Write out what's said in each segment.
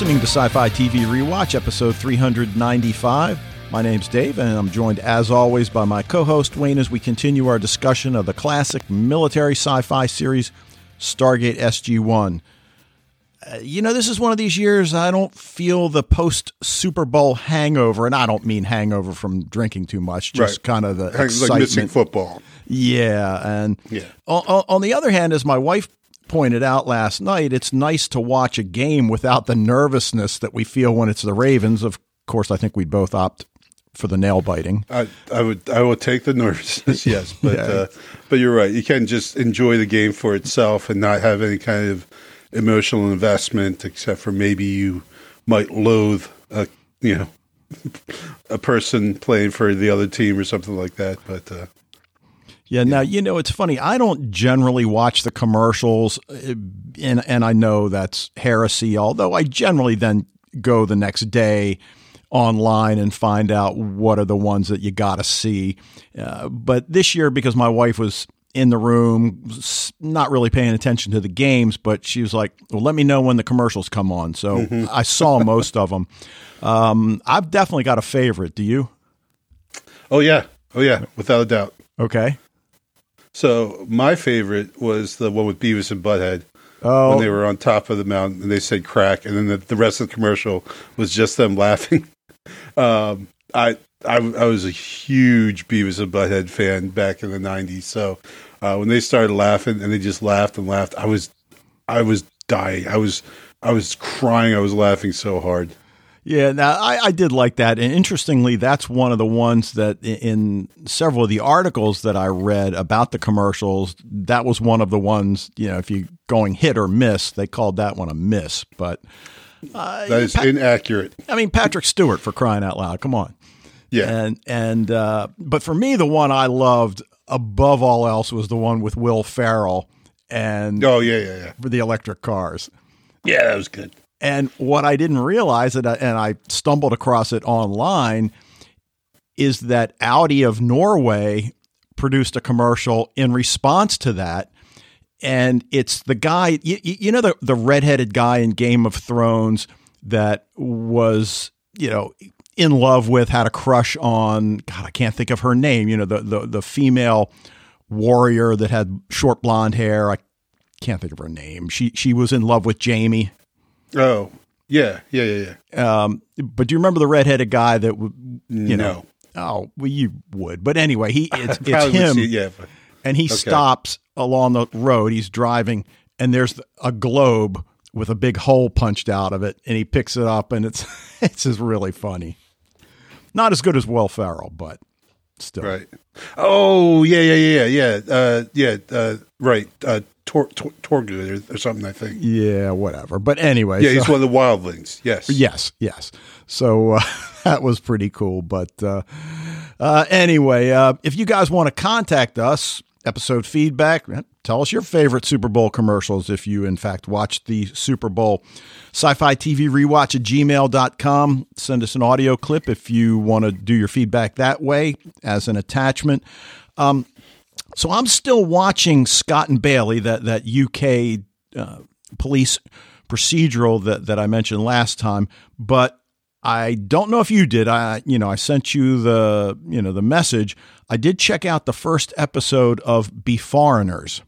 listening to Sci Fi TV Rewatch, episode 395. My name's Dave, and I'm joined, as always, by my co host Wayne as we continue our discussion of the classic military sci fi series, Stargate SG 1. Uh, you know, this is one of these years I don't feel the post Super Bowl hangover, and I don't mean hangover from drinking too much, just Right. kind of the Like excitement. missing football. Yeah, and Yeah. On- on the other hand, as my wife pointed out last night, it's nice to watch a game without the nervousness that we feel when it's the Ravens. Of course, I think we'd both opt for the nail biting. I, I would I will take the nervousness, yes, but Yeah. uh, but you're right. You can just enjoy the game for itself and not have any kind of emotional investment, except for maybe you might loathe a you know a person playing for the other team or something like that. But uh, Yeah, now you know it's funny. I don't generally watch the commercials, uh, and and I know that's heresy. Although I generally then go the next day online and find out what are the ones that you got to see. Uh, but this year, because my wife was in the room, not really paying attention to the games, but she was like, "Well, let me know when the commercials come on." So I saw most of them. Um, I've definitely got a favorite. Do you? oh yeah, oh yeah, without a doubt. Okay. So my favorite was the one with Beavis and Butthead. Oh, when they were on top of the mountain and they said crack and then the, the rest of the commercial was just them laughing. Um, I, I i was a huge beavis and butthead fan back in the 90s so uh, when they started laughing and they just laughed and laughed i was i was dying. I was i was crying. I was laughing so hard Yeah, now I, I did like that, and interestingly, that's one of the ones that in several of the articles that I read about the commercials, that was one of the ones. You know, if you going hit or miss, they called that one a miss. But that is inaccurate I mean, Patrick Stewart for crying out loud, come on. yeah And and uh, but for me, the one I loved above all else was the one with Will Ferrell and oh yeah yeah yeah for the electric cars. yeah that was good And what I didn't realize, and I, and I stumbled across it online, is that Audi of Norway produced a commercial in response to that. And it's the guy, you, you know, the, the redheaded guy in Game of Thrones that was, you know, in love with, had a crush on, God, I can't think of her name, you know, the, the, the female warrior that had short blonde hair. I can't think of her name. She, she was in love with Jamie. Oh yeah yeah yeah yeah Um, but do you remember the redheaded guy that w- you no know? Oh, well, you would. But anyway, he it's, it's him, see yeah but, and he stops along the road. He's driving, and there's a globe with a big hole punched out of it, and he picks it up, and it's it's just really funny. Not as good as Will Ferrell, but still. Right. Oh yeah yeah yeah yeah uh, yeah uh, right uh, Tor, Tor, Torgood or, or something I think. Yeah, whatever. But anyway, Yeah, so- he's one of the wildlings. Yes. Yes, yes. So uh, that was pretty cool. But uh, uh, anyway, uh, if you guys want to contact us, episode feedback, eh, tell us your favorite Super Bowl commercials if you, in fact, watched the Super Bowl. Sci fi TV rewatch at gmail.com. Send us an audio clip if you want to do your feedback that way as an attachment. Um, so I'm still watching Scott and Bailey, that that UK uh, police procedural that that I mentioned last time, but I don't know if you did. I you know I sent you the you know the message. I did check out the first episode of Beforeigners,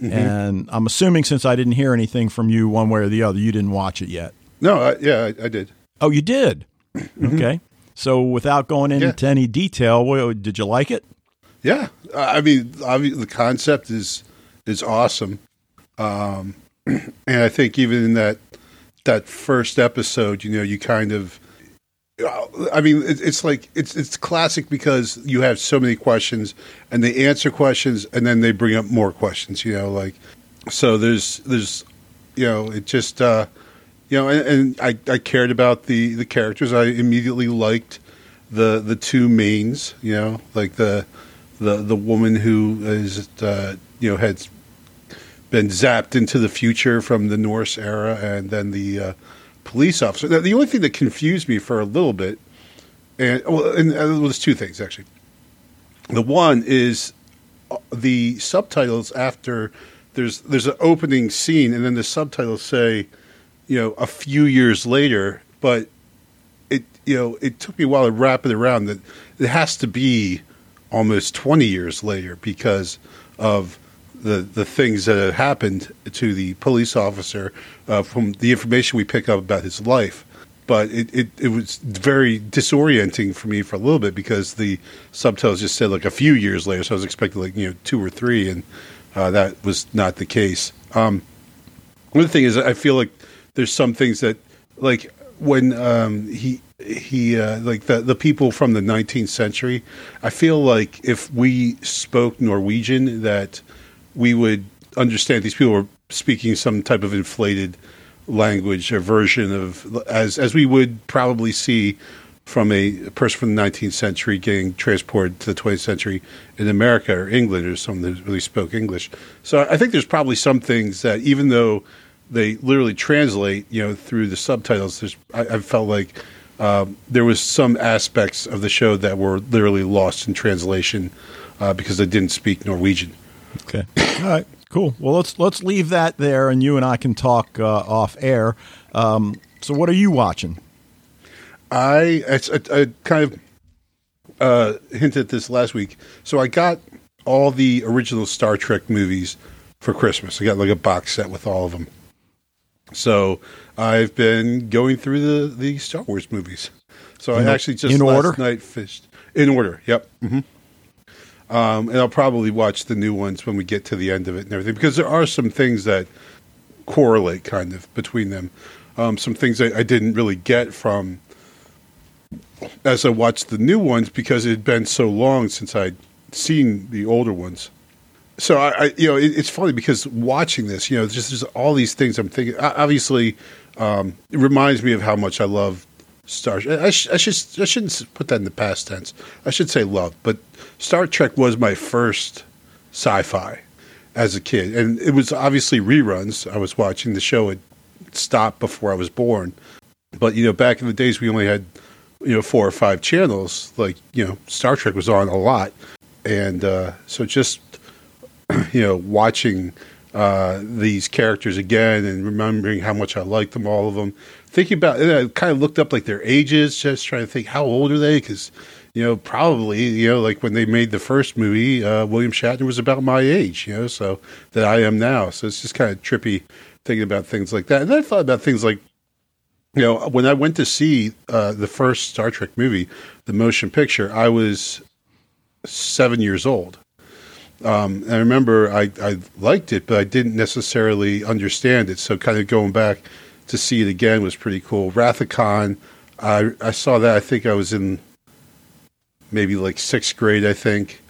and I'm assuming since I didn't hear anything from you one way or the other, you didn't watch it yet. No. I, yeah, I, I did. Oh, you did. Okay. So without going into Yeah. any detail, well, did you like it? Yeah. I mean, the concept is is awesome, um, and I think even in that that first episode, you know, you kind of. I mean, it- it's like it's it's classic because you have so many questions, and they answer questions, and then they bring up more questions. You know, like so. There's there's, you know, it just uh, you know, and, and I I cared about the the characters. I immediately liked the the two mains. You know, like the the the woman who is uh, you know had been zapped into the future from the Norse era, and then the uh, police officer. Now, the only thing that confused me for a little bit, and well, and uh, well, there's two things actually. The one is uh, the subtitles after there's there's an opening scene, and then the subtitles say you know, a few years later, but it you know it took me a while to wrap it around that it has to be almost 20 years later because of the the things that had happened to the police officer uh, from the information we pick up about his life. But it, it, it was very disorienting for me for a little bit because the subtitles just said like a few years later, so I was expecting like you know two or three, and uh, that was not the case. Um, one thing is, I feel like there's some things that like when um, he he uh, like the the people from the 19th century. I feel like if we spoke Norwegian, that we would understand these people were speaking some type of inflated language or version of as as we would probably see from a person from the 19th century getting transported to the 20th century in America or England or someone that really spoke English. So I think there's probably some things that even though they literally translate, you know, through the subtitles, there's I, I felt like um, there was some aspects of the show that were literally lost in translation uh, because they didn't speak Norwegian. Okay. All right. Cool. Well, let's let's leave that there, and you and I can talk uh, off air. Um, so, what are you watching? I I, I kind of uh, hinted at this last week. So I got all the original Star Trek movies for Christmas. I got like a box set with all of them. So I've been going through the, the Star Wars movies. So in, I actually just in last order? night fished in order. Yep. Mm-hmm. Um, and I'll probably watch the new ones when we get to the end of it and everything because there are some things that correlate kind of between them. Um, some things I, I didn't really get from as I watched the new ones because it had been so long since I'd seen the older ones. So I, I you know, it, it's funny because watching this, you know, just there's all these things I'm thinking. Obviously, um, it reminds me of how much I love Star. I, sh- I should I shouldn't put that in the past tense. I should say love, but Star Trek was my first sci-fi as a kid, and it was obviously reruns. I was watching the show; it stopped before I was born. But you know, back in the days, we only had you know four or five channels. Like you know, Star Trek was on a lot, and uh, so just you know, watching uh, these characters again and remembering how much I liked them, all of them. Thinking about I kind of looked up like their ages, just trying to think how old are they? Because you know, probably you know, like when they made the first movie, uh, William Shatner was about my age, you know, so that I am now. So it's just kind of trippy thinking about things like that. And I thought about things like you know, when I went to see uh, the first Star Trek movie, the motion picture, I was seven years old. Um, I remember I, I liked it, but I didn't necessarily understand it. So, kind of going back to see it again was pretty cool. Wrath of Khan, I, I saw that. I think I was in maybe like sixth grade, I think.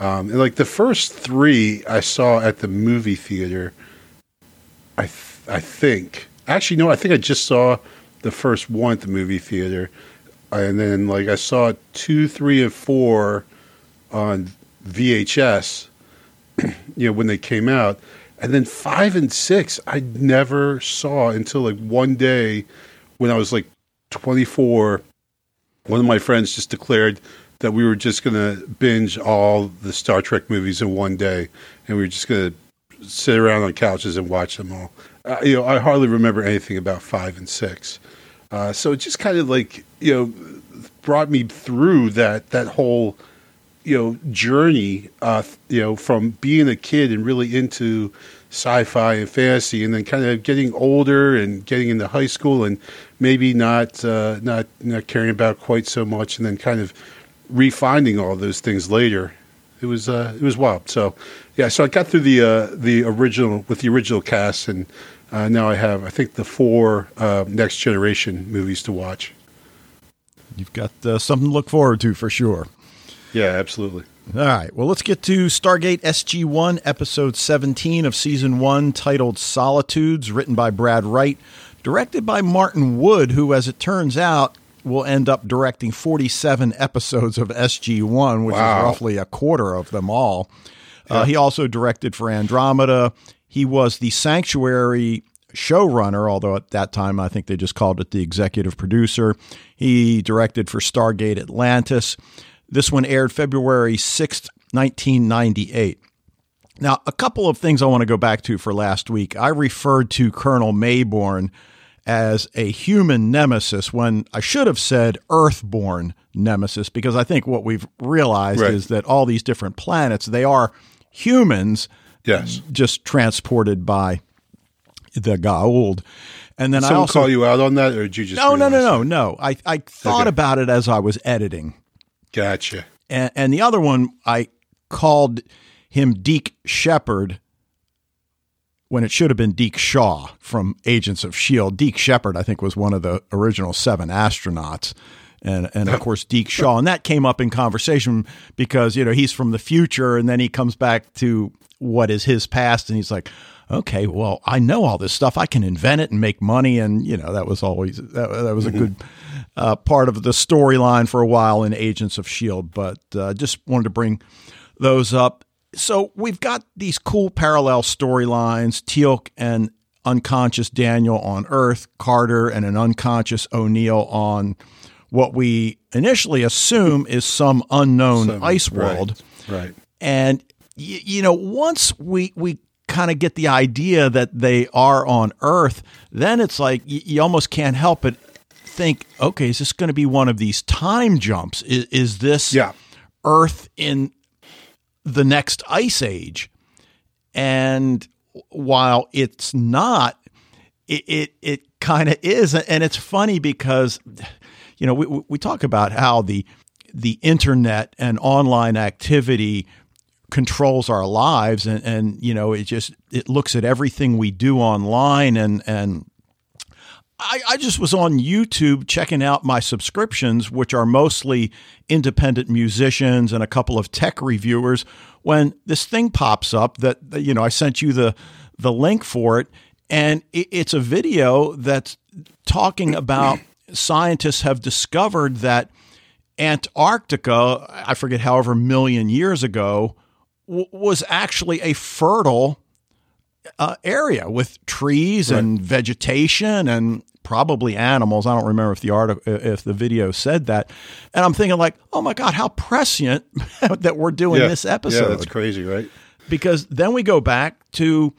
Um, and like the first three I saw at the movie theater, I th- I think. Actually, no, I think I just saw the first one at the movie theater, and then like I saw two, three, and four on VHS. you know when they came out, and then five and six I never saw until like one day when I was like twenty four. One of my friends just declared that we were just going to binge all the Star Trek movies in one day, and we were just going to sit around on couches and watch them all. Uh, you know, I hardly remember anything about five and six. Uh, so it just kind of like you know brought me through that that whole you know journey uh, you know from being a kid and really into sci-fi and fantasy and then kind of getting older and getting into high school and maybe not uh, not not caring about quite so much and then kind of refinding all those things later it was uh, it was wild so yeah so I got through the uh, the original with the original cast and uh, now I have, I think, the four uh, next generation movies to watch. You've got something to look forward to for sure. Yeah, absolutely. All right. Well, let's get to Stargate SG 1, episode 17 of season 1, titled Solitudes, written by Brad Wright, directed by Martin Wood, who, as it turns out, will end up directing 47 episodes of SG 1, which wow. is roughly a quarter of them all. Uh, he also directed for Andromeda. He was the Sanctuary showrunner, although at that time I think they just called it the executive producer. He directed for Stargate Atlantis. This one aired February 6th, 1998. Now, a couple of things I want to go back to for last week. I referred to Colonel Maybourne as a human nemesis when I should have said earthborn nemesis because I think what we've realized Right. is that all these different planets they are humans Yes. just transported by the Goa'uld. And then I Someone also call you out on that, or did you just? no no no no no I I thought Okay. about it as I was editing? Gotcha. and, and the other one I called him Deke Shepard when it should have been Deke Shaw from Agents of Shield. Deke Shepard, I think, was one of the original seven astronauts. And, and of course Deke Shaw, and that came up in conversation because you know he's from the future, and then he comes back to what is his past, and he's like, okay, well I know all this stuff, I can invent it and make money, and you know that was always that, that was a good uh, part of the storyline for a while in Agents of Shield. But uh, just wanted to bring those up. So we've got these cool parallel storylines: Teal'c and unconscious Daniel on Earth, Carter and an unconscious O'Neill on what we initially assume is some unknown Some- ice right, world. Right. And y- you know, once we we kind of get the idea that they are on Earth, then it's like y- you almost can't help but think, okay, is this going to be one of these time jumps? Is, is this Yeah. Earth in the next ice age? And while it's not, it it, it kind of is, and it's funny because you know we we- we talk about how the the internet and online activity controls our lives and and you know it just it looks at everything we do online and and I, I just was on YouTube checking out my subscriptions, which are mostly independent musicians and a couple of tech reviewers. When this thing pops up, that you know, I sent you the the link for it, and it, it's a video that's talking about scientists have discovered that Antarctica, I forget however million years ago, w- was actually a fertile uh, area with trees and vegetation and probably animals. I don't remember if the article, if the video said that. And I'm thinking like, oh my god, how prescient that we're doing Yeah. this episode. Yeah, that's crazy, right? because then we go back to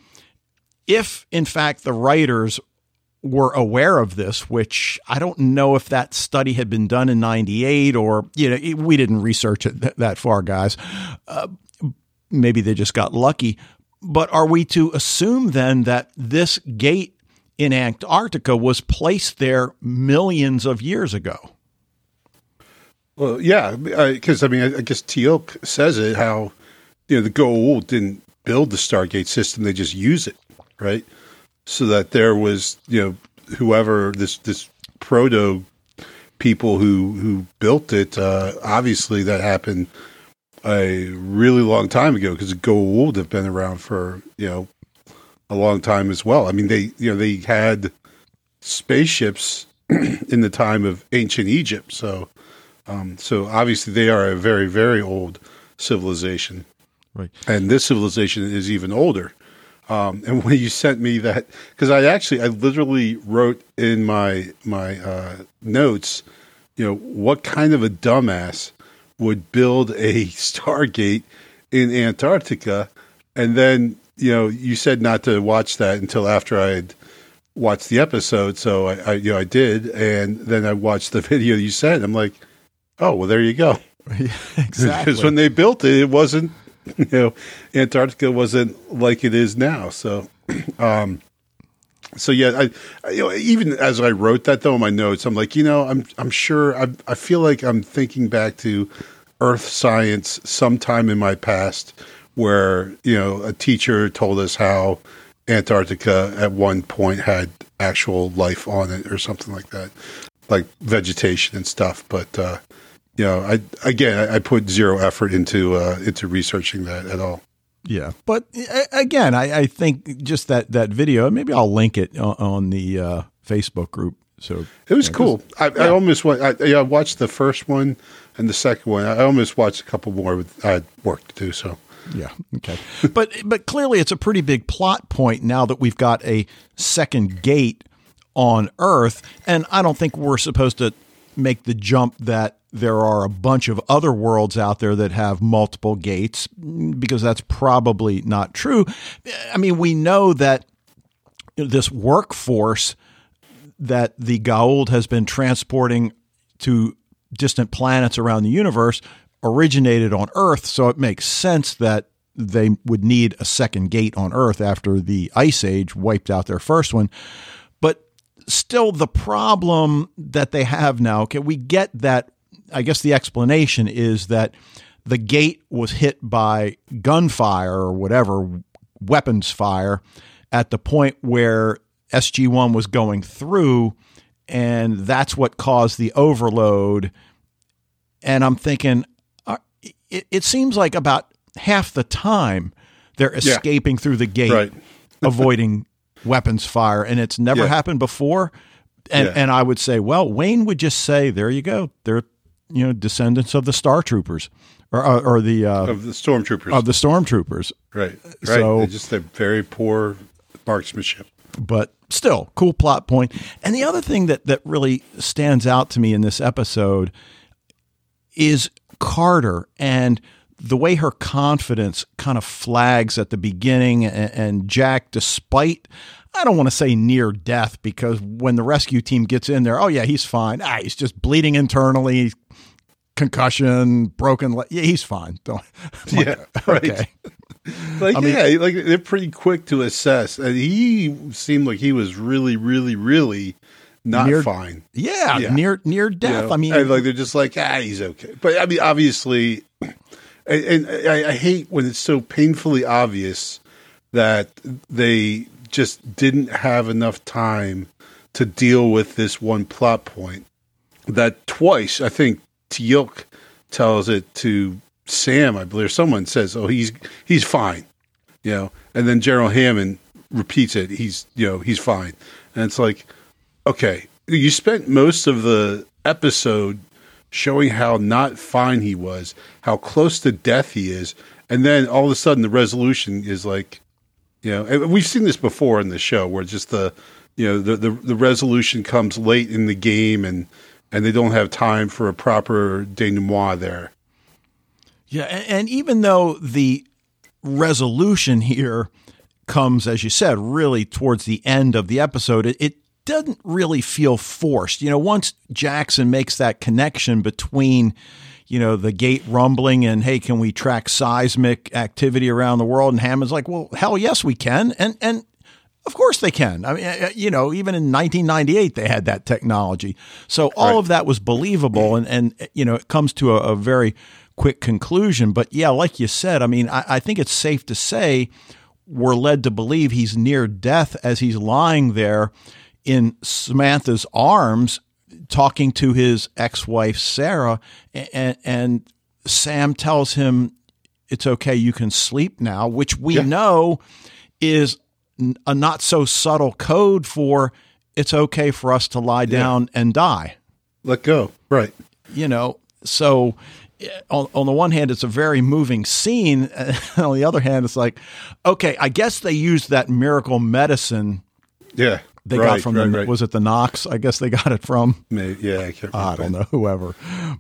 if in fact the writers were aware of this, which I don't know if that study had been done in 98 or, you know, we didn't research it th- that far, guys. Uh, maybe they just got lucky. But are we to assume then that this gate in Antarctica was placed there millions of years ago? Well, yeah, because I mean, I, I guess Teal'c says it how you know the Goa'uld didn't build the Stargate system; they just use it, right? So that there was you know whoever this this proto people who who built it. Uh, obviously, that happened a really long time ago because Goa'uld have been around for you know a long time as well. I mean, they you know they had spaceships in the time of ancient Egypt, so. Um, so obviously they are a very, very old civilization, Right. and this civilization is even older. Um, and when you sent me that, because I actually, I literally wrote in my my uh, notes, you know, what kind of a dumbass would build a Stargate in Antarctica, and then you know, you said not to watch that until after I had watched the episode, so I, I you know I did, and then I watched the video you sent. I'm like, oh well, there you go. exactly. Because when they built it, it wasn't, you know, Antarctica wasn't like it is now. So, um, so yeah, I, you know, even as I wrote that though in my notes, I'm like, you know, I'm, I'm sure, I, I feel like I'm thinking back to Earth science sometime in my past, where you know, a teacher told us how Antarctica at one point had actual life on it or something like that, like vegetation and stuff. But uh, you know, I again, I, I put zero effort into uh, into researching that at all. Yeah, but again, I, I think just that that video. Maybe I'll link it on, on the uh, Facebook group. So It was cool. I, I almost wa- I, yeah, I watched the first one and the second one. I almost watched a couple more. But I had work to do, so yeah, okay. but but clearly, it's a pretty big plot point now that we've got a second gate on Earth, and I don't think we're supposed to make the jump that there are a bunch of other worlds out there that have multiple gates because that's probably not true. I mean, we know that this workforce that the Goa'uld has been transporting to distant planets around the universe originated on Earth, so it makes sense that they would need a second gate on Earth after the Ice Age wiped out their first one. Still, the problem that they have now, okay, we get that. I guess the explanation is that the gate was hit by gunfire or whatever, weapons fire, at the point where SG 1 was going through, and that's what caused the overload. And I'm thinking, uh, it, it seems like about half the time they're escaping yeah. through the gate, right. avoiding weapons fire, and it's never yeah. happened before. And yeah. and I would say, well, Wayne would just say, "There you go. They're you know descendants of the Star Troopers." Or, or, or the uh, of the stormtroopers of the stormtroopers, right? Right. So They're just a very poor marksmanship, but still cool plot point. And the other thing that that really stands out to me in this episode is Carter and the way her confidence kind of flags at the beginning, and, and Jack, despite I don't want to say near death because when the rescue team gets in there, oh yeah, he's fine. Ah, he's just bleeding internally, concussion, broken leg. Yeah, he's fine. Don't. yeah, right. Okay. like I mean, yeah, like they're pretty quick to assess, and he seemed like he was really, really, really not near, fine. Yeah, yeah, near near death. You know, I mean, like they're just like ah, he's okay. But I mean, obviously, and, and I, I hate when it's so painfully obvious that they just didn't have enough time to deal with this one plot point. That twice, I think Teal'c tells it to Sam, I believe. Someone says, "Oh, he's he's fine," you know, and then General Hammond repeats it. He's you know he's fine, and it's like, okay, you spent most of the episode showing how not fine he was, how close to death he is, and then all of a sudden the resolution is like, you know, and we've seen this before in the show where just the, you know, the the, the resolution comes late in the game and and they don't have time for a proper denouement there. Yeah, and, and even though the resolution here comes, as you said, really towards the end of the episode, it, it doesn't really feel forced. You know, once Jackson makes that connection between, you know, the gate rumbling and hey, can we track seismic activity around the world? And Hammond's like, well, hell yes, we can. And and of course they can. I mean, uh, you know, even in 1998 they had that technology. So all right. of that was believable, and and you know, it comes to a, a very quick conclusion. But yeah, like you said, I mean, I, I think it's safe to say we're led to believe he's near death as he's lying there in Samantha's arms talking to his ex-wife Sarah and, and Sam tells him it's okay you can sleep now which we yeah. know is a not so subtle code for it's okay for us to lie down yeah. and die let go right you know so eh, on, on, the one hand, it's a very moving scene. on the other hand, it's like, okay, I guess they used that miracle medicine. Yeah they right, got from right, the right. was it the Nox? I guess they got it from. Maybe, yeah, I, I don't know whoever,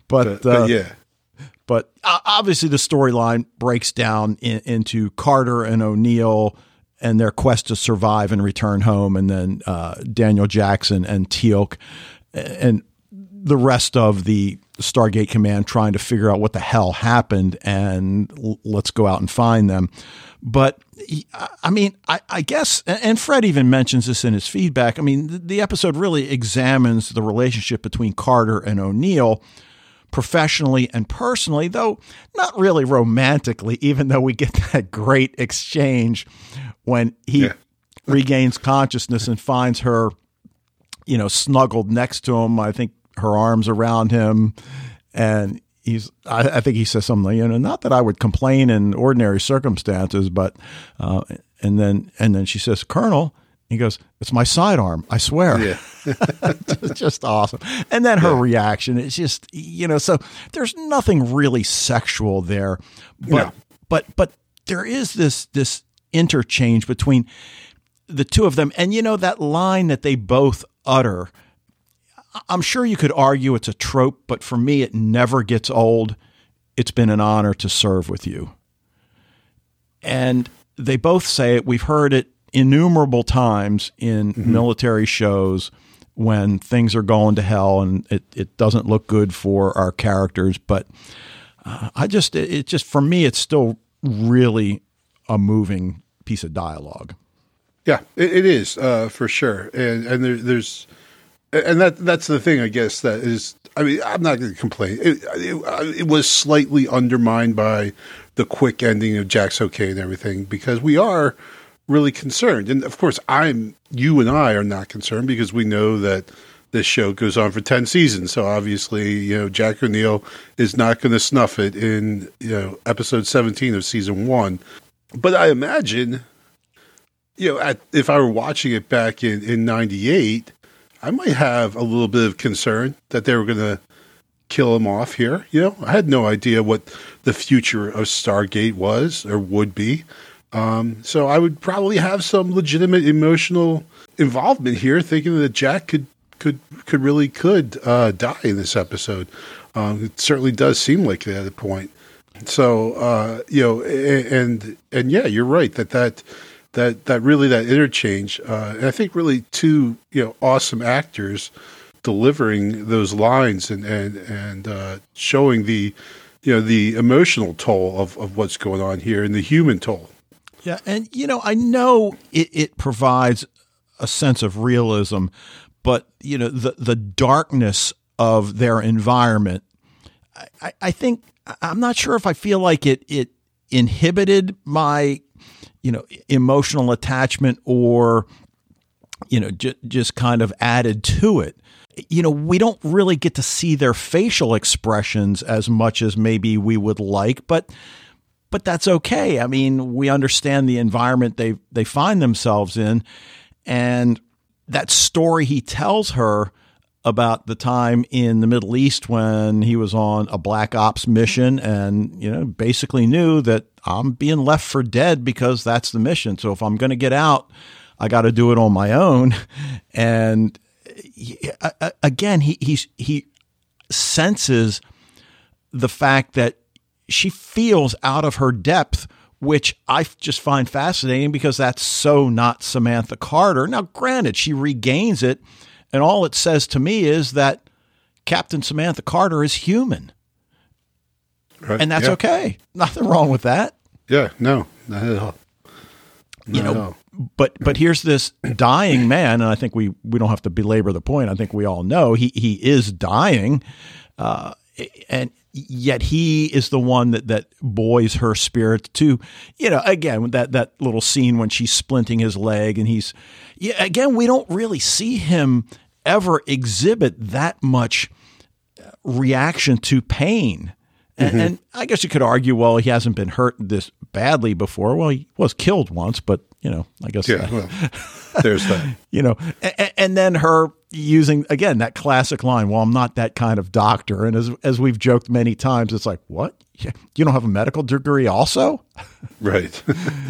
but, but, uh, yeah. But obviously, the storyline breaks down in, into Carter and O'Neill and their quest to survive and return home, and then uh, Daniel Jackson and Teal'c, and the rest of the Stargate Command trying to figure out what the hell happened and l- let's go out and find them. But I mean, I, I, guess, and Fred even mentions this in his feedback. I mean, the, the episode really examines the relationship between Carter and O'Neill professionally and personally, though not really romantically, even though we get that great exchange when he yeah. regains consciousness and finds her, you know, snuggled next to him. I think her arms around him. And he's I, I, think he says something you know not that I would complain in ordinary circumstances but uh, and then and then she says Colonel he goes it's my sidearm I swear yeah it's just awesome and then her yeah. reaction it's just you know so there's nothing really sexual there but no. but but there is this this interchange between the two of them and you know that line that they both utter I'm sure you could argue it's a trope, but for me, it never gets old. It's been an honor to serve with you. And they both say it. We've heard it innumerable times in mm-hmm. military shows when things are going to hell and it, it doesn't look good for our characters. But uh, I just, it, it just, for me, it's still really a moving piece of dialogue. Yeah, it, it is uh, for sure, and and there, there's, and that that's the thing, I guess that is. I mean, I'm not going to complain. It, it, it, was slightly undermined by the quick ending of Jack's okay and everything because we are really concerned, and of course, I'm you and I are not concerned because we know that this show goes on for 10 seasons. So obviously, you know, Jack O'Neill is not going to snuff it in, you know, episode 17 of season one. But I imagine you know, at, if I were watching it back in, in 98, I might have a little bit of concern that they were going to kill him off here. You know, I had no idea what the future of Stargate was or would be. Um, so I would probably have some legitimate emotional involvement here, thinking that Jack could could could really could uh, die in this episode. Um, it certainly does seem like that at a point. So uh, you know, and and yeah, you're right that that that that really that interchange. Uh, and I think really two you know awesome actors delivering those lines and and and uh, showing the you know the emotional toll of of what's going on here and the human toll. Yeah, and you know I know it, it provides a sense of realism, but you know the the darkness of their environment. I, I think I'm not sure if I feel like it it inhibited my you know emotional attachment or you know j- just kind of added to it. You know we don't really get to see their facial expressions as much as maybe we would like but but that's okay. I mean we understand the environment they they find themselves in and that story he tells her about the time in the Middle East when he was on a black ops mission and, you know, basically knew that I'm being left for dead because that's the mission. So if I'm going to get out, I got to do it on my own. And he, again, he, he's, he senses the fact that she feels out of her depth which I just find fascinating because that's so not Samantha Carter. Now, granted, she regains it and all it says to me is that Captain Samantha Carter is human. Right. And that's yeah. okay. Nothing wrong with that. Yeah, no, not at all. Not you know, but but here's this dying man, and I think we we don't have to belabor the point. I think we all know he he is dying, uh, and yet he is the one that that buoys her spirit to you know again that that little scene when she's splinting his leg and he's yeah again we don't really see him ever exhibit that much reaction to pain. And, mm-hmm. and, I guess you could argue, well, he hasn't been hurt this badly before. Well, he was killed once, but you know, I guess yeah, well, there's that. you know, and, and, then her using again that classic line, "Well, I'm not that kind of doctor." And as as we've joked many times, it's like, what? You don't have a medical degree, also? Right.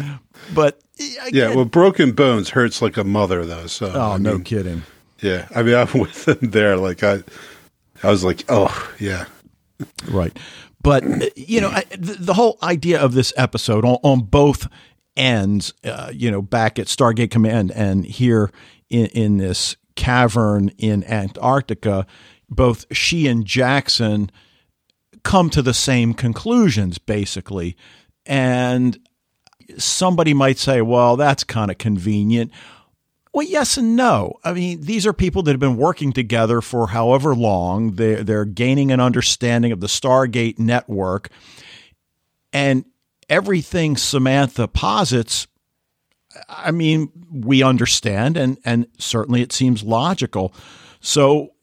but again, yeah, well, broken bones hurts like a mother, though. So oh, I no kidding. Yeah, I mean, I'm with them there. Like I, I was like, oh yeah, right. But you know, I, the, the, whole idea of this episode on, on both ends, uh, you know, back at Stargate Command and here in, in this cavern in Antarctica, both she and Jackson come to the same conclusions, basically. And somebody might say, well, that's kind of convenient. Well, yes and no. I mean, these are people that have been working together for however long. They're, they're gaining an understanding of the Stargate network. And everything Samantha posits, I mean, we understand, and, and certainly it seems logical. So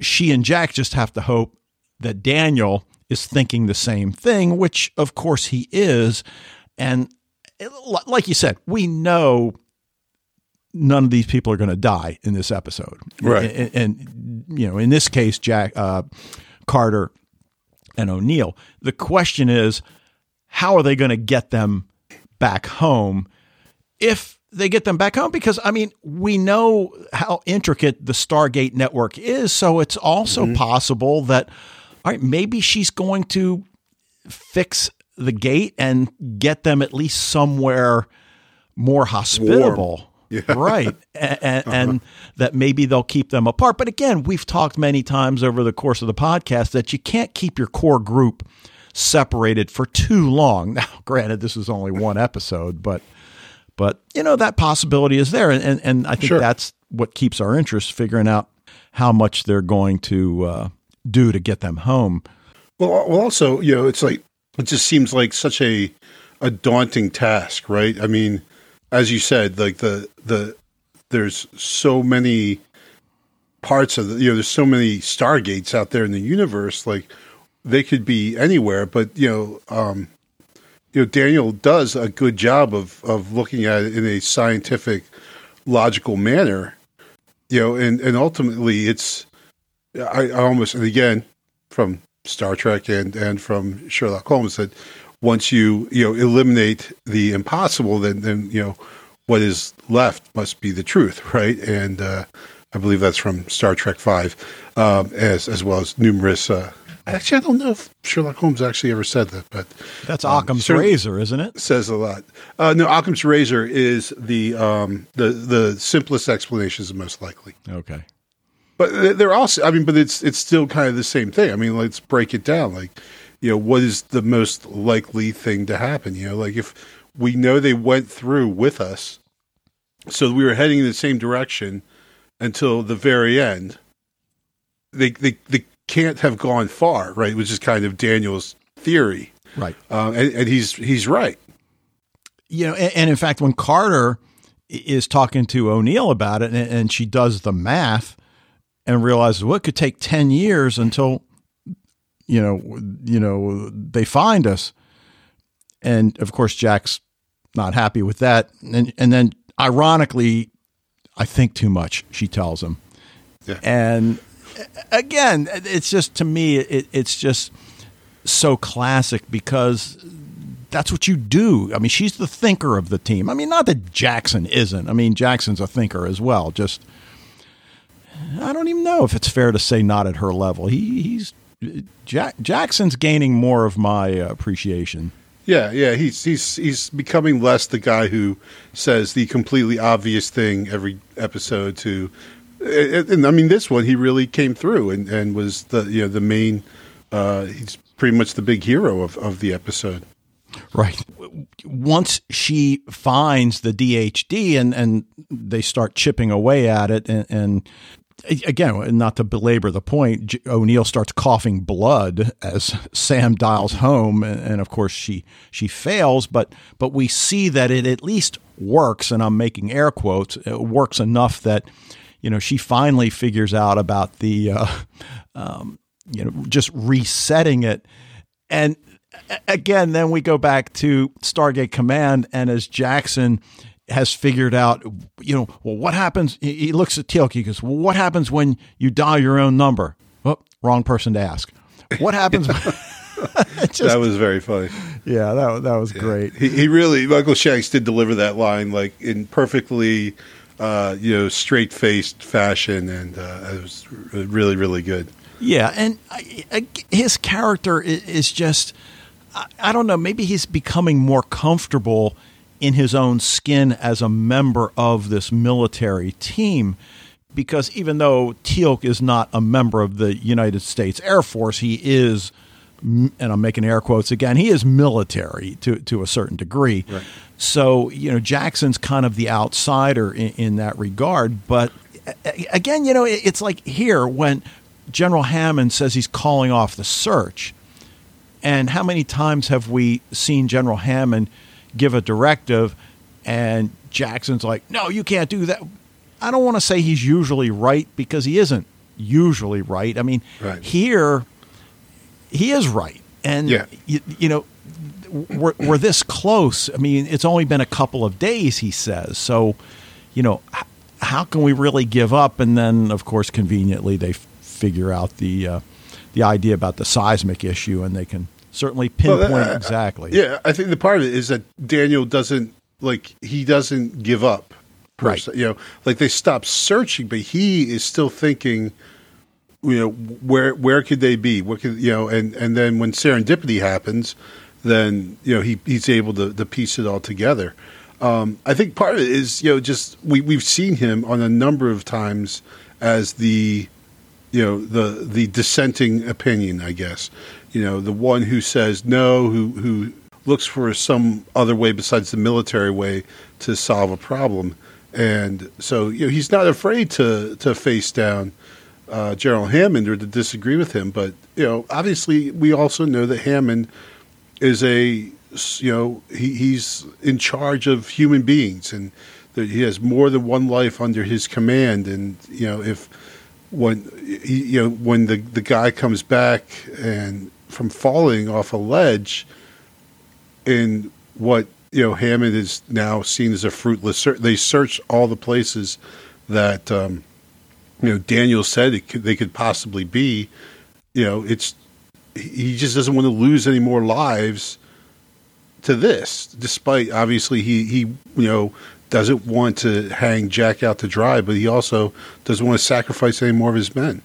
she and Jack just have to hope that Daniel is thinking the same thing, which of course he is. And like you said, we know none of these people are going to die in this episode. Right. And, and, you know, in this case, Jack uh, Carter and O'Neill. The question is, how are they going to get them back home if they get them back home? Because I mean, we know how intricate the Stargate network is, so it's also mm-hmm. possible that all right, maybe she's going to fix the gate and get them at least somewhere more hospitable. Warm right, and, and, uh-huh. and, that maybe they'll keep them apart. But again, we've talked many times over the course of the podcast that you can't keep your core group separated for too long. Now, granted, this is only one episode, but but you know that possibility is there, and and, and I think sure. that's what keeps our interest, figuring out how much they're going to uh, do to get them home. Well, well, also, you know, it's like it just seems like such a a daunting task, right? I mean, as you said, like the the there's so many parts of the you know there's so many stargates out there in the universe like they could be anywhere but you know um you know Daniel does a good job of of looking at it in a scientific logical manner you know and and ultimately it's I, I almost and again from Star Trek and and from Sherlock Holmes that once you you know eliminate the impossible, then then you know what is left must be the truth, right? And uh, I believe that's from Star Trek Five, um, as as well as numerous. Uh, actually, I don't know if Sherlock Holmes actually ever said that, but that's um, Occam's razor, isn't it? Says a lot. Uh, no, Occam's razor is the um, the the simplest explanation is the most likely. Okay. But they're also, I mean, but it's it's still kind of the same thing. I mean, let's break it down. Like, you know, what is the most likely thing to happen? You know, like if we know they went through with us, so we were heading in the same direction until the very end. They they they can't have gone far, right? Which is kind of Daniel's theory, right? Uh, and, and he's he's right. You know, and, and, in fact, when Carter is talking to O'Neill about it, and, and she does the math and realizes well, could take ten years until you know, you know, they find us. And of course, Jack's not happy with that. And and then, ironically, I think too much. She tells him, yeah. and again, it's just to me, it, it's just so classic because that's what you do. I mean, she's the thinker of the team. I mean, not that Jackson isn't. I mean, Jackson's a thinker as well. Just I don't even know if it's fair to say not at her level. He, he's Jack, Jackson's gaining more of my uh, appreciation. Yeah, yeah, he's he's he's becoming less the guy who says the completely obvious thing every episode. To, and, I mean, this one he really came through and, and was the you know the main. Uh, he's pretty much the big hero of, of the episode. Right. Once she finds the DHD and, and they start chipping away at it, and, and again, not to belabor the point, O'Neill starts coughing blood as Sam dials home, and, of course she she fails. But but we see that it at least works, and I'm making air quotes. It works enough that you know she finally figures out about the uh, um, you know just resetting it, and again, then we go back to Stargate Command, and as Jackson has figured out, you know, well, what happens? He looks at Teal'c. He goes, well, what happens when you dial your own number? Oh, wrong person to ask. What happens? just, that was very funny. Yeah, that that was great. He, he, really Michael Shanks did deliver that line like in perfectly, uh, you know, straight faced fashion, and uh, it was really really good. Yeah, and I, I, his character is, is just, I, I don't know, maybe he's becoming more comfortable in his own skin as a member of this military team because even though Teal'c is not a member of the United States Air Force, he is, and I'm making air quotes again, he is military to, to a certain degree. Right. So, you know, Jackson's kind of the outsider in, in, that regard. But again, you know, it's like here when General Hammond says he's calling off the search. And how many times have we seen General Hammond give a directive and Jackson's like, no, you can't do that. I don't want to say he's usually right because he isn't usually right. I mean, right. here he is right. And, yeah. you, you know, we're, we're this close. I mean, it's only been a couple of days, he says. So, you know, how can we really give up? And then, of course, conveniently, they figure out the uh, the idea about the seismic issue, and they can certainly pinpoint well, exactly. Yeah, I think the part of it is that Daniel doesn't like he doesn't give up. right. You know, like they stop searching, but he is still thinking. You know, where where could they be? What could you know? And and then when serendipity happens, then you know he he's able to, to piece it all together. Um, I think part of it is you know just we we've seen him on a number of times as the you know the the dissenting opinion, I guess. You know, the one who says no, who who looks for some other way besides the military way to solve a problem. And so, you know, he's not afraid to to face down uh, General Hammond or to disagree with him. But you know, obviously, we also know that Hammond is a you know he, he's in charge of human beings and that he has more than one life under his command. And you know, if when he, you know when the the guy comes back and from falling off a ledge in what you know Hammond is now seen as a fruitless. search. They searched all the places that um, you know Daniel said could, they could possibly be. You know, it's he just doesn't want to lose any more lives to this, despite obviously he he you know doesn't want to hang Jack out to dry, but he also doesn't want to sacrifice any more of his men.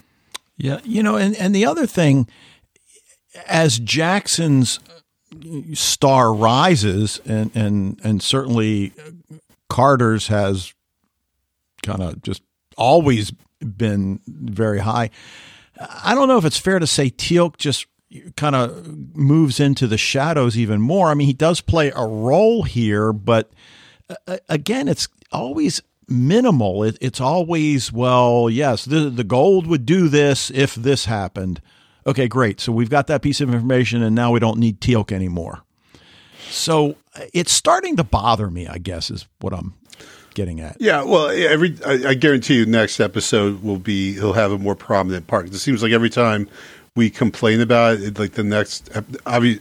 Yeah, you know, and and the other thing, as Jackson's star rises, and and and certainly Carter's has kind of just always been very high. I don't know if it's fair to say Teal'c just kind of moves into the shadows even more. I mean, he does play a role here, but uh, again, it's always minimal. It, it's always, well, yes, the, the Goa'uld would do this if this happened. Okay, great. So we've got that piece of information, and now we don't need Teal'c anymore. So uh, it's starting to bother me, I guess, is what I'm getting at. Yeah, well, every I, I guarantee you, next episode will be he'll have a more prominent part. It seems like every time we complain about it, like the next, mean,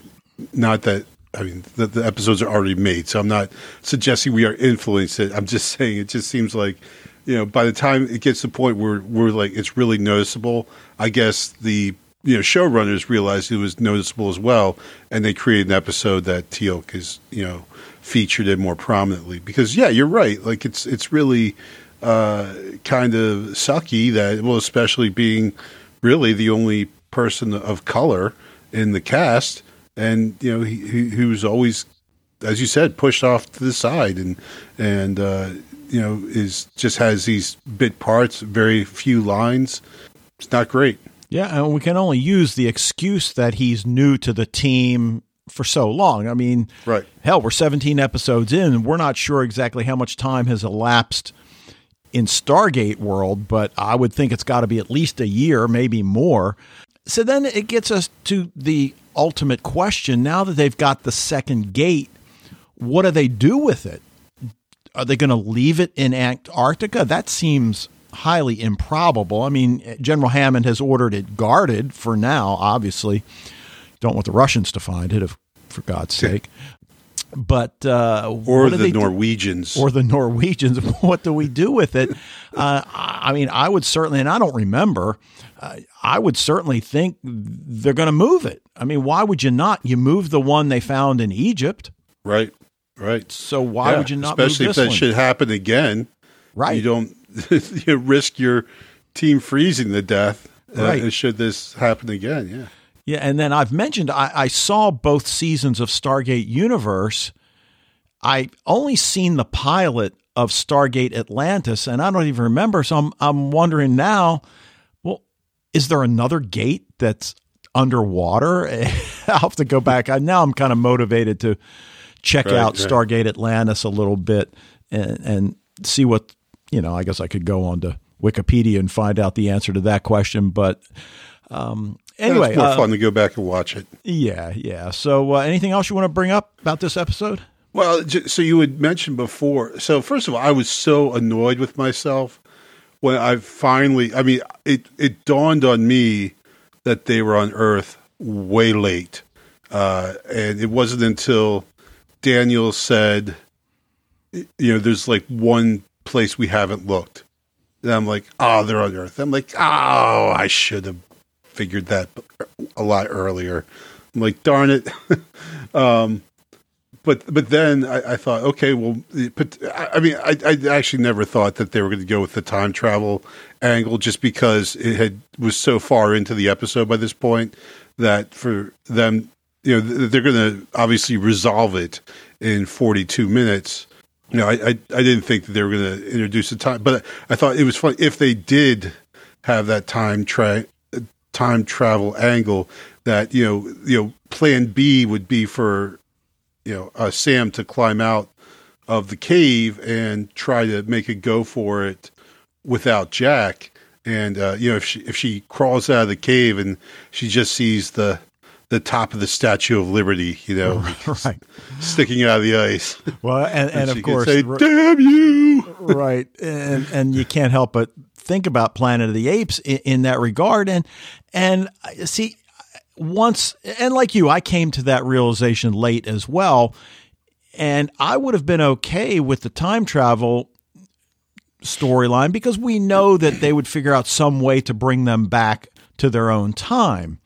not that I mean the, the episodes are already made, so I'm not suggesting we are influenced. It. I'm just saying it just seems like you know by the time it gets to the point where we're like it's really noticeable. I guess the you know showrunners realized it was noticeable as well, and they created an episode that Teal'c is you know featured in more prominently. Because yeah, you're right. Like it's it's really uh, kind of sucky that well, especially being really the only person of color in the cast, and you know he, he, he was always, as you said, pushed off to the side, and and uh, you know is just has these bit parts, very few lines. It's not great. Yeah, and we can only use the excuse that he's new to the team for so long. I mean, right. hell, we're 17 episodes in, and we're not sure exactly how much time has elapsed in Stargate world, but I would think it's got to be at least a year, maybe more. So then it gets us to the ultimate question. Now that they've got the second gate, what do they do with it? Are they going to leave it in Antarctica? That seems highly improbable. I mean, General Hammond has ordered it guarded for now, obviously. Don't want the Russians to find it, if, for God's sake. But uh, or the Norwegians, do? or the Norwegians. what do we do with it? Uh, I mean, I would certainly, and I don't remember. Uh, I would certainly think they're going to move it. I mean, why would you not? You move the one they found in Egypt, right? Right. So why yeah, would you not? Especially if that one? should happen again, right? You don't you risk your team freezing to death uh, right. should this happen again. Yeah. Yeah, and then I've mentioned I, I saw both seasons of Stargate Universe. I only seen the pilot of Stargate Atlantis, and I don't even remember. So I'm I'm wondering now. Well, is there another gate that's underwater? I'll have to go back. I, now I'm kind of motivated to check right, out right. Stargate Atlantis a little bit and, and see what you know. I guess I could go on to Wikipedia and find out the answer to that question, but. Um, Anyway, it's more uh, fun to go back and watch it. Yeah, yeah. So, uh, anything else you want to bring up about this episode? Well, so you had mentioned before. So, first of all, I was so annoyed with myself when I finally. I mean, it it dawned on me that they were on Earth way late, uh, and it wasn't until Daniel said, "You know, there's like one place we haven't looked." And I'm like, "Oh, they're on Earth." I'm like, "Oh, I should have." figured that a lot earlier. I'm like, darn it. um, but but then I, I, thought, okay, well, but I mean, I, I, actually never thought that they were going to go with the time travel angle, just because it had was so far into the episode by this point that for them, you know, they're going to obviously resolve it in 42 minutes. You know, I, I, I didn't think that they were going to introduce the time, but I thought it was funny if they did have that time tra- time travel angle. That you know, you know, Plan B would be for you know uh, Sam to climb out of the cave and try to make a go for it without Jack. And uh, you know, if she if she crawls out of the cave and she just sees the the top of the Statue of Liberty, you know, right. sticking out of the ice. Well, and, and, And of course, say, "Damn you!" right, and and you can't help but think about Planet of the Apes in, in that regard, and and uh, see once and like you, I came to that realization late as well, and I would have been okay with the time travel storyline because we know that they would figure out some way to bring them back to their own time.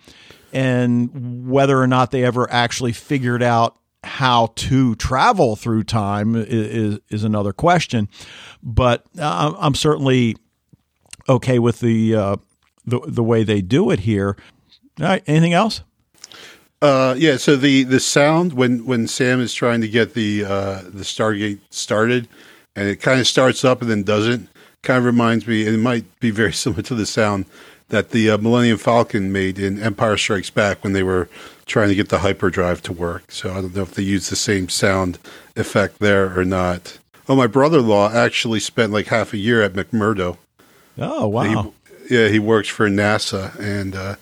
And whether or not they ever actually figured out how to travel through time is, is another question. But uh, I'm certainly okay with the, uh, the the way they do it here. All right, anything else? Uh, yeah. So the the sound when when Sam is trying to get the uh, the Stargate started, and it kind of starts up and then doesn't, kind of reminds me. It might be very similar to the sound that the uh, Millennium Falcon made in Empire Strikes Back when they were trying to get the hyperdrive to work. So I don't know if they used the same sound effect there or not. Oh, my brother-in-law actually spent like half a year at McMurdo. Oh wow! He, yeah, he works for NASA and uh,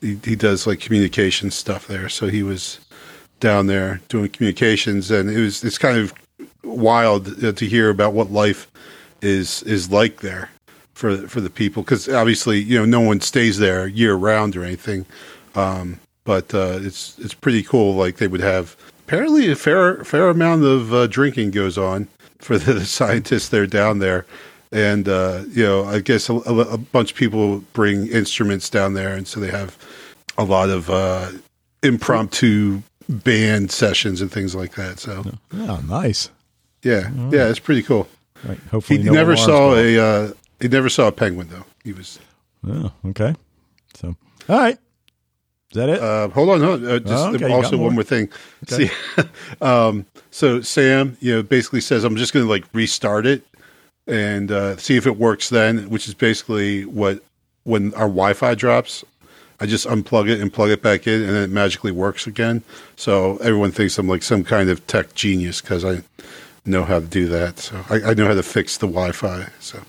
he, he does like communication stuff there. So he was down there doing communications, and it was it's kind of wild uh, to hear about what life is is like there for for the people because obviously you know no one stays there year round or anything, um, but uh, it's it's pretty cool. Like they would have apparently a fair fair amount of uh, drinking goes on for the, the scientists there down there and uh, you know, I guess a, a, a bunch of people bring instruments down there, and so they have a lot of uh, impromptu band sessions and things like that. So Oh, nice. yeah, yeah, it's pretty cool. Right. Hopefully, He no never saw a uh, he never saw a penguin though. He was Oh, okay. So, all right. Is that it? uh, hold on, hold on. Uh, just Oh, okay, also more. one more thing. Okay. See, um, so Sam, you know, basically says, "I'm just going to like restart it and uh, see if it works." Then, which is basically what when our Wi-Fi drops, I just unplug it and plug it back in, and then it magically works again. So everyone thinks I'm like some kind of tech genius because I know how to do that. So I, I know how to fix the Wi-Fi. So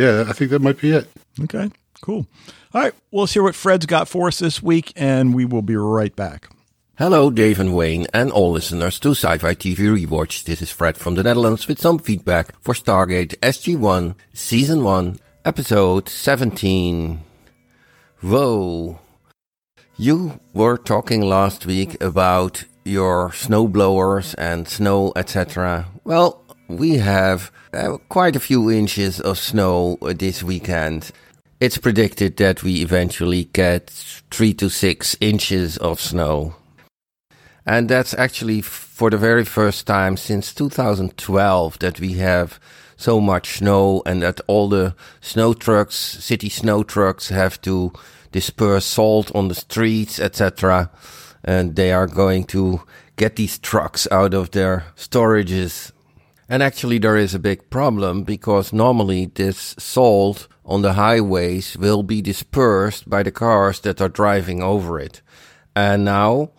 yeah, I think that might be it. Okay, cool. All right, well, let's hear what Fred's got for us this week, and we will be right back. Hello, Dave and Wayne, and all listeners to Sci-Fi TV Rewatch. This is Fred from the Netherlands with some feedback for Stargate SG-1, Season 1, Episode 17. Whoa. You were talking last week about your snow blowers and snow, etc. Well, we have uh, quite a few inches of snow uh, this weekend. It's predicted that we eventually get three to six inches of snow. And that's actually for the very first time since 2012 that we have so much snow and that all the snow trucks, city snow trucks have to disperse salt on the streets, etc. And they are going to get these trucks out of their storages. And actually there is a big problem because normally this salt on the highways will be dispersed by the cars that are driving over it. And now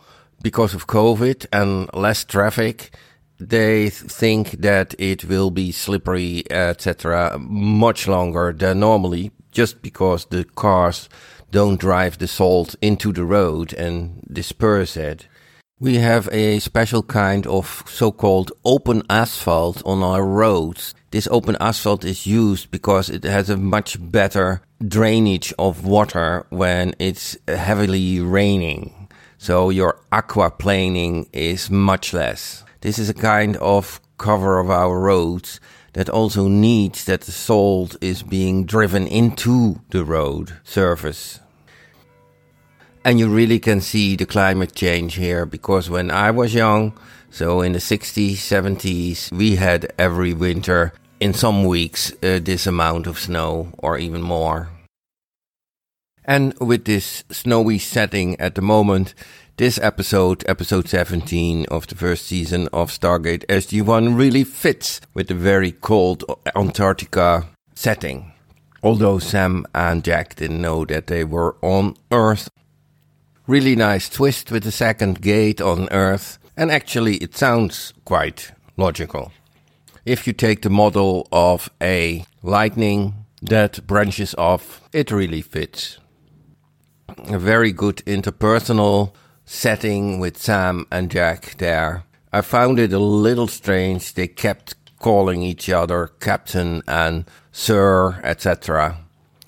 because of COVID and less traffic, they think that it will be slippery, etc., much longer than normally, just because the cars don't drive the salt into the road and disperse it. We have a special kind of so-called open asphalt on our roads. This open asphalt is used because it has a much better drainage of water when it's heavily raining. So your aquaplaning is much less. This is a kind of cover of our roads that also needs that the salt is being driven into the road surface. And you really can see the climate change here because when I was young, so in the 60s, 70s, we had every winter in some weeks uh, this amount of snow or even more. And with this snowy setting at the moment, This episode, episode 17 of the first season of Stargate SG1, really fits with the very cold Antarctica setting. Although Sam and Jack didn't know that they were on Earth. Really nice twist with the second gate on Earth, and actually it sounds quite logical. If you take the model of a lightning that branches off, it really fits. A very good interpersonal setting with Sam and Jack there. I found it a little strange. They kept calling each other Captain and Sir, etc.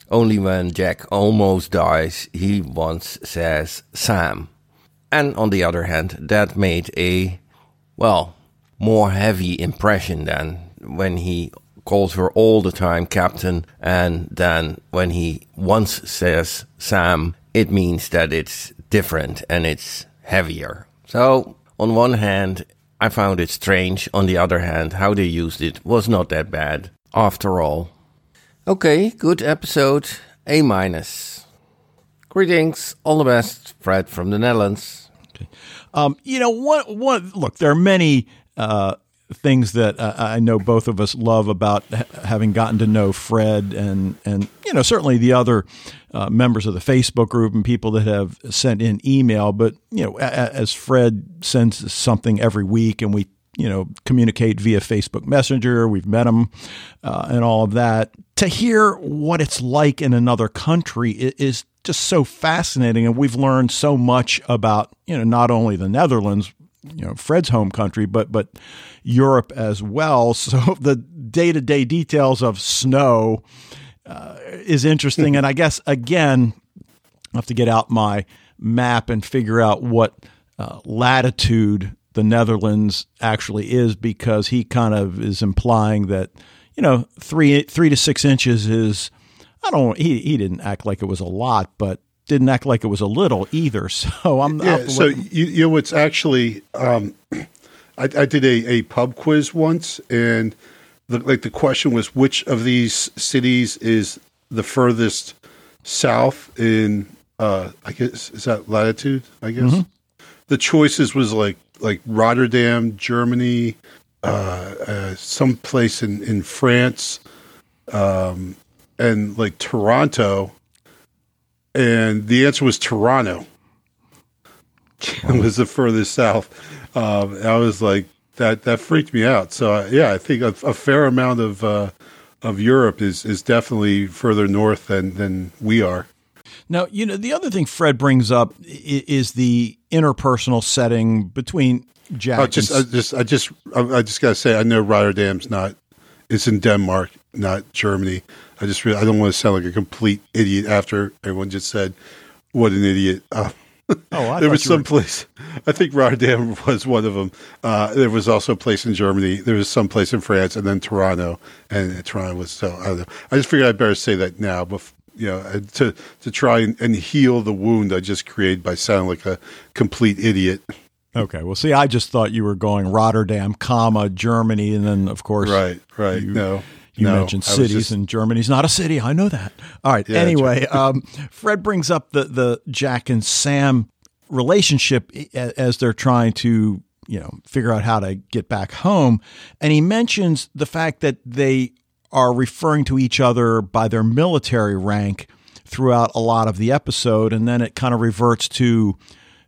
Only when Jack almost dies, he once says Sam. And on the other hand, that made a, well, more heavy impression than when he calls her all the time Captain, and then when he once says Sam, it means that it's different and it's heavier. So, on one hand, I found it strange. On the other hand, how they used it was not that bad after all. Okay, good episode. A minus. Greetings, all the best, Fred from the Netherlands. Okay. Um, you know, one, one, look, there are many uh, things that uh, I know both of us love about ha- having gotten to know Fred and and you know certainly the other uh, members of the Facebook group and people that have sent in email. But you know, a- as Fred sends something every week, and we you know communicate via Facebook Messenger, we've met him uh, and all of that. To hear what it's like in another country is just so fascinating, and we've learned so much about you know not only the Netherlands you know Fred's home country, but but Europe as well. So the day to day details of snow uh, is interesting, and I guess again I have to get out my map and figure out what uh, latitude the Netherlands actually is because he kind of is implying that you know three three to six inches is I don't he he didn't act like it was a lot, but didn't act like it was a little either. So I'm yeah. So you, you know what's actually um, I, I, did a, a pub quiz once, and the, like the question was which of these cities is the furthest south in uh, I guess is that latitude? I guess mm-hmm. the choices was like like Rotterdam, Germany, uh, uh, some place in in France, um, and like Toronto and the answer was Toronto. It was the furthest south. Um, I was like, that that freaked me out. So uh, yeah, I think a, a fair amount of uh, of Europe is is definitely further north than than we are. Now, you know, the other thing Fred brings up is the interpersonal setting between Jack. Oh, just, and... I just, I just, I just gotta say, I know Rotterdam's not. It's in Denmark, not Germany. I just really, I don't want to sound like a complete idiot after everyone just said what an idiot. Uh, oh, there was some were... place. I think Rotterdam was one of them. Uh, there was also a place in Germany. There was some place in France, and then Toronto. And Toronto was so. I don't know. I just figured I'd better say that now, before, you know, uh, to to try and, and heal the wound I just created by sounding like a complete idiot. Okay. Well, see, I just thought you were going Rotterdam, comma Germany, and then of course, right, right. You, no, you no, mentioned cities, just... and Germany's not a city. I know that. All right. Yeah, anyway, um, Fred brings up the the Jack and Sam relationship as they're trying to you know figure out how to get back home, and he mentions the fact that they are referring to each other by their military rank throughout a lot of the episode, and then it kind of reverts to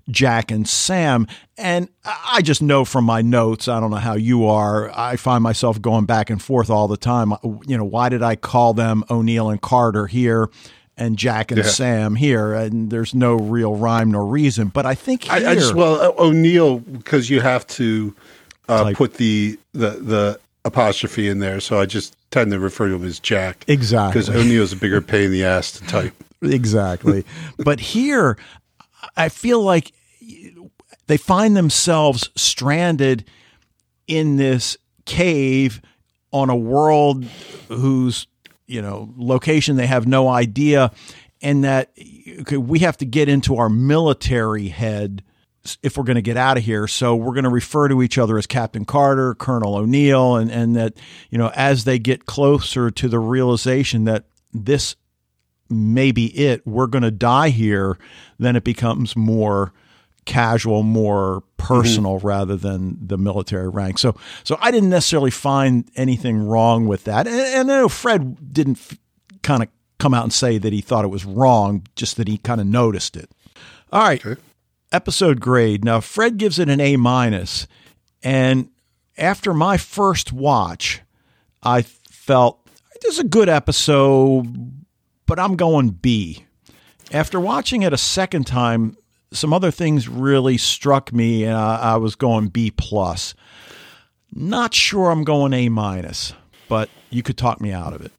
Jack and Sam. And I just know from my notes, I don't know how you are, I find myself going back and forth all the time. You know, why did I call them O'Neill and Carter here? and Jack and yeah. Sam here, and there's no real rhyme nor reason. But I think here, I, I just well O'Neill because you have to uh, put the, the the apostrophe in there, so I just tend to refer to him as Jack. Exactly. Because O'Neill's a bigger pain in the ass to type. exactly, but here I feel like they find themselves stranded in this cave on a world whose you know location they have no idea and that okay, we have to get into our military head if we're going to get out of here so we're going to refer to each other as captain carter colonel o'neill and, and that you know as they get closer to the realization that this may be it we're going to die here then it becomes more casual, more personal mm-hmm. rather than the military rank. So, so I didn't necessarily find anything wrong with that. And, and I know Fred didn't f- kind of come out and say that he thought it was wrong, just that he kind of noticed it. All right, Okay. Episode grade. Now Fred gives it an A minus, and after my first watch, I felt this is a good episode, but I'm going B. After watching it a second time, some other things really struck me, and I, I was going B plus. Not sure I'm going A minus, but you could talk me out of it.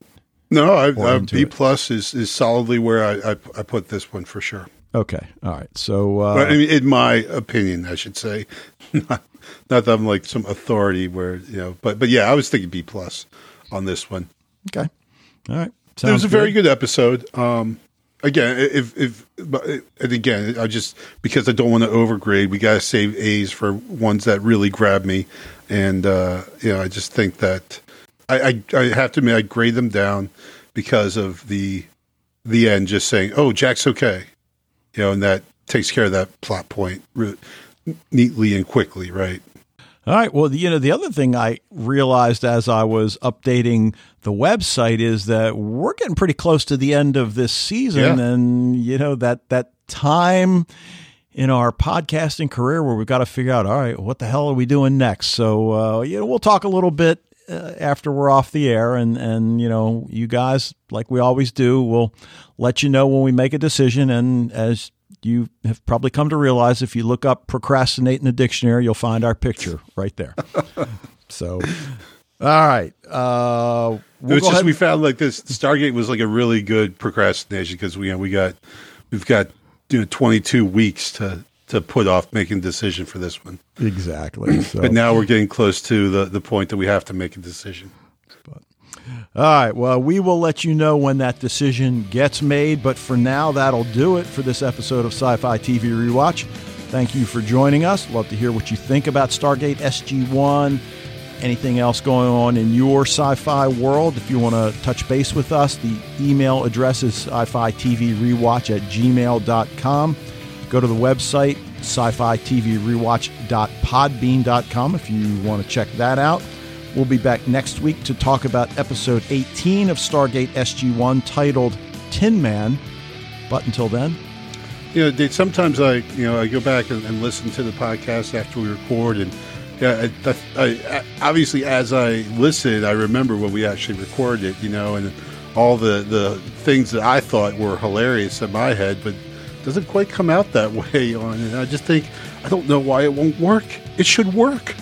No, I, into B plus is, is solidly where I, I, I put this one for sure. Okay, all right. So uh, But I mean, in my opinion, I should say, not, not that I'm like some authority where you know, but but yeah, I was thinking B plus on this one. okay, all right. it was Sounds a very good episode. Um, again, if if and again, I just because I don't want to overgrade, we got to save A's for ones that really grab me, and uh, you know, I just think that I, I I have to admit I grade them down because of the the end, just saying, "Oh, Jack's okay," you know, and that takes care of that plot point re- neatly and quickly, right? All right. Well, you know, the other thing I realized as I was updating the website is that we're getting pretty close to the end of this season, Yeah. and you know that that time in our podcasting career where we've got to figure out, all right, what the hell are we doing next? So, uh, you know, we'll talk a little bit uh, after we're off the air, and and you know, you guys, like we always do, we'll let you know when we make a decision, and as you have probably come to realize if you look up procrastinate in the dictionary, you'll find our picture right there. so, all right. Uh, It we'll was just ahead- we found like this Stargate was like a really good procrastination because we you know, we got we've got you know 22 weeks to to put off making a decision for this one. exactly. So, But now we're getting close to the the point that we have to make a decision. All right. Well, we will let you know when that decision gets made. But for now, that'll do it for this episode of Sci Fi TV Rewatch. Thank you for joining us. Love to hear what you think about Stargate SG 1. Anything else going on in your sci fi world? If you want to touch base with us, the email address is sci fi TV rewatch at gmail.com. Go to the website, sci fi TV rewatch.podbean.com, if you want to check that out. We'll be back next week to talk about episode 18 of Stargate SG 1 titled Tin Man. But until then, You know, Dave, sometimes I you know I go back and, and listen to the podcast after we record and. Yeah, I, I, I, obviously, as I listen, I remember when we actually recorded it, you know, and all the, the things that I thought were hilarious in my head, but doesn't quite come out that way on it. I just think, I don't know why it won't work. It should work.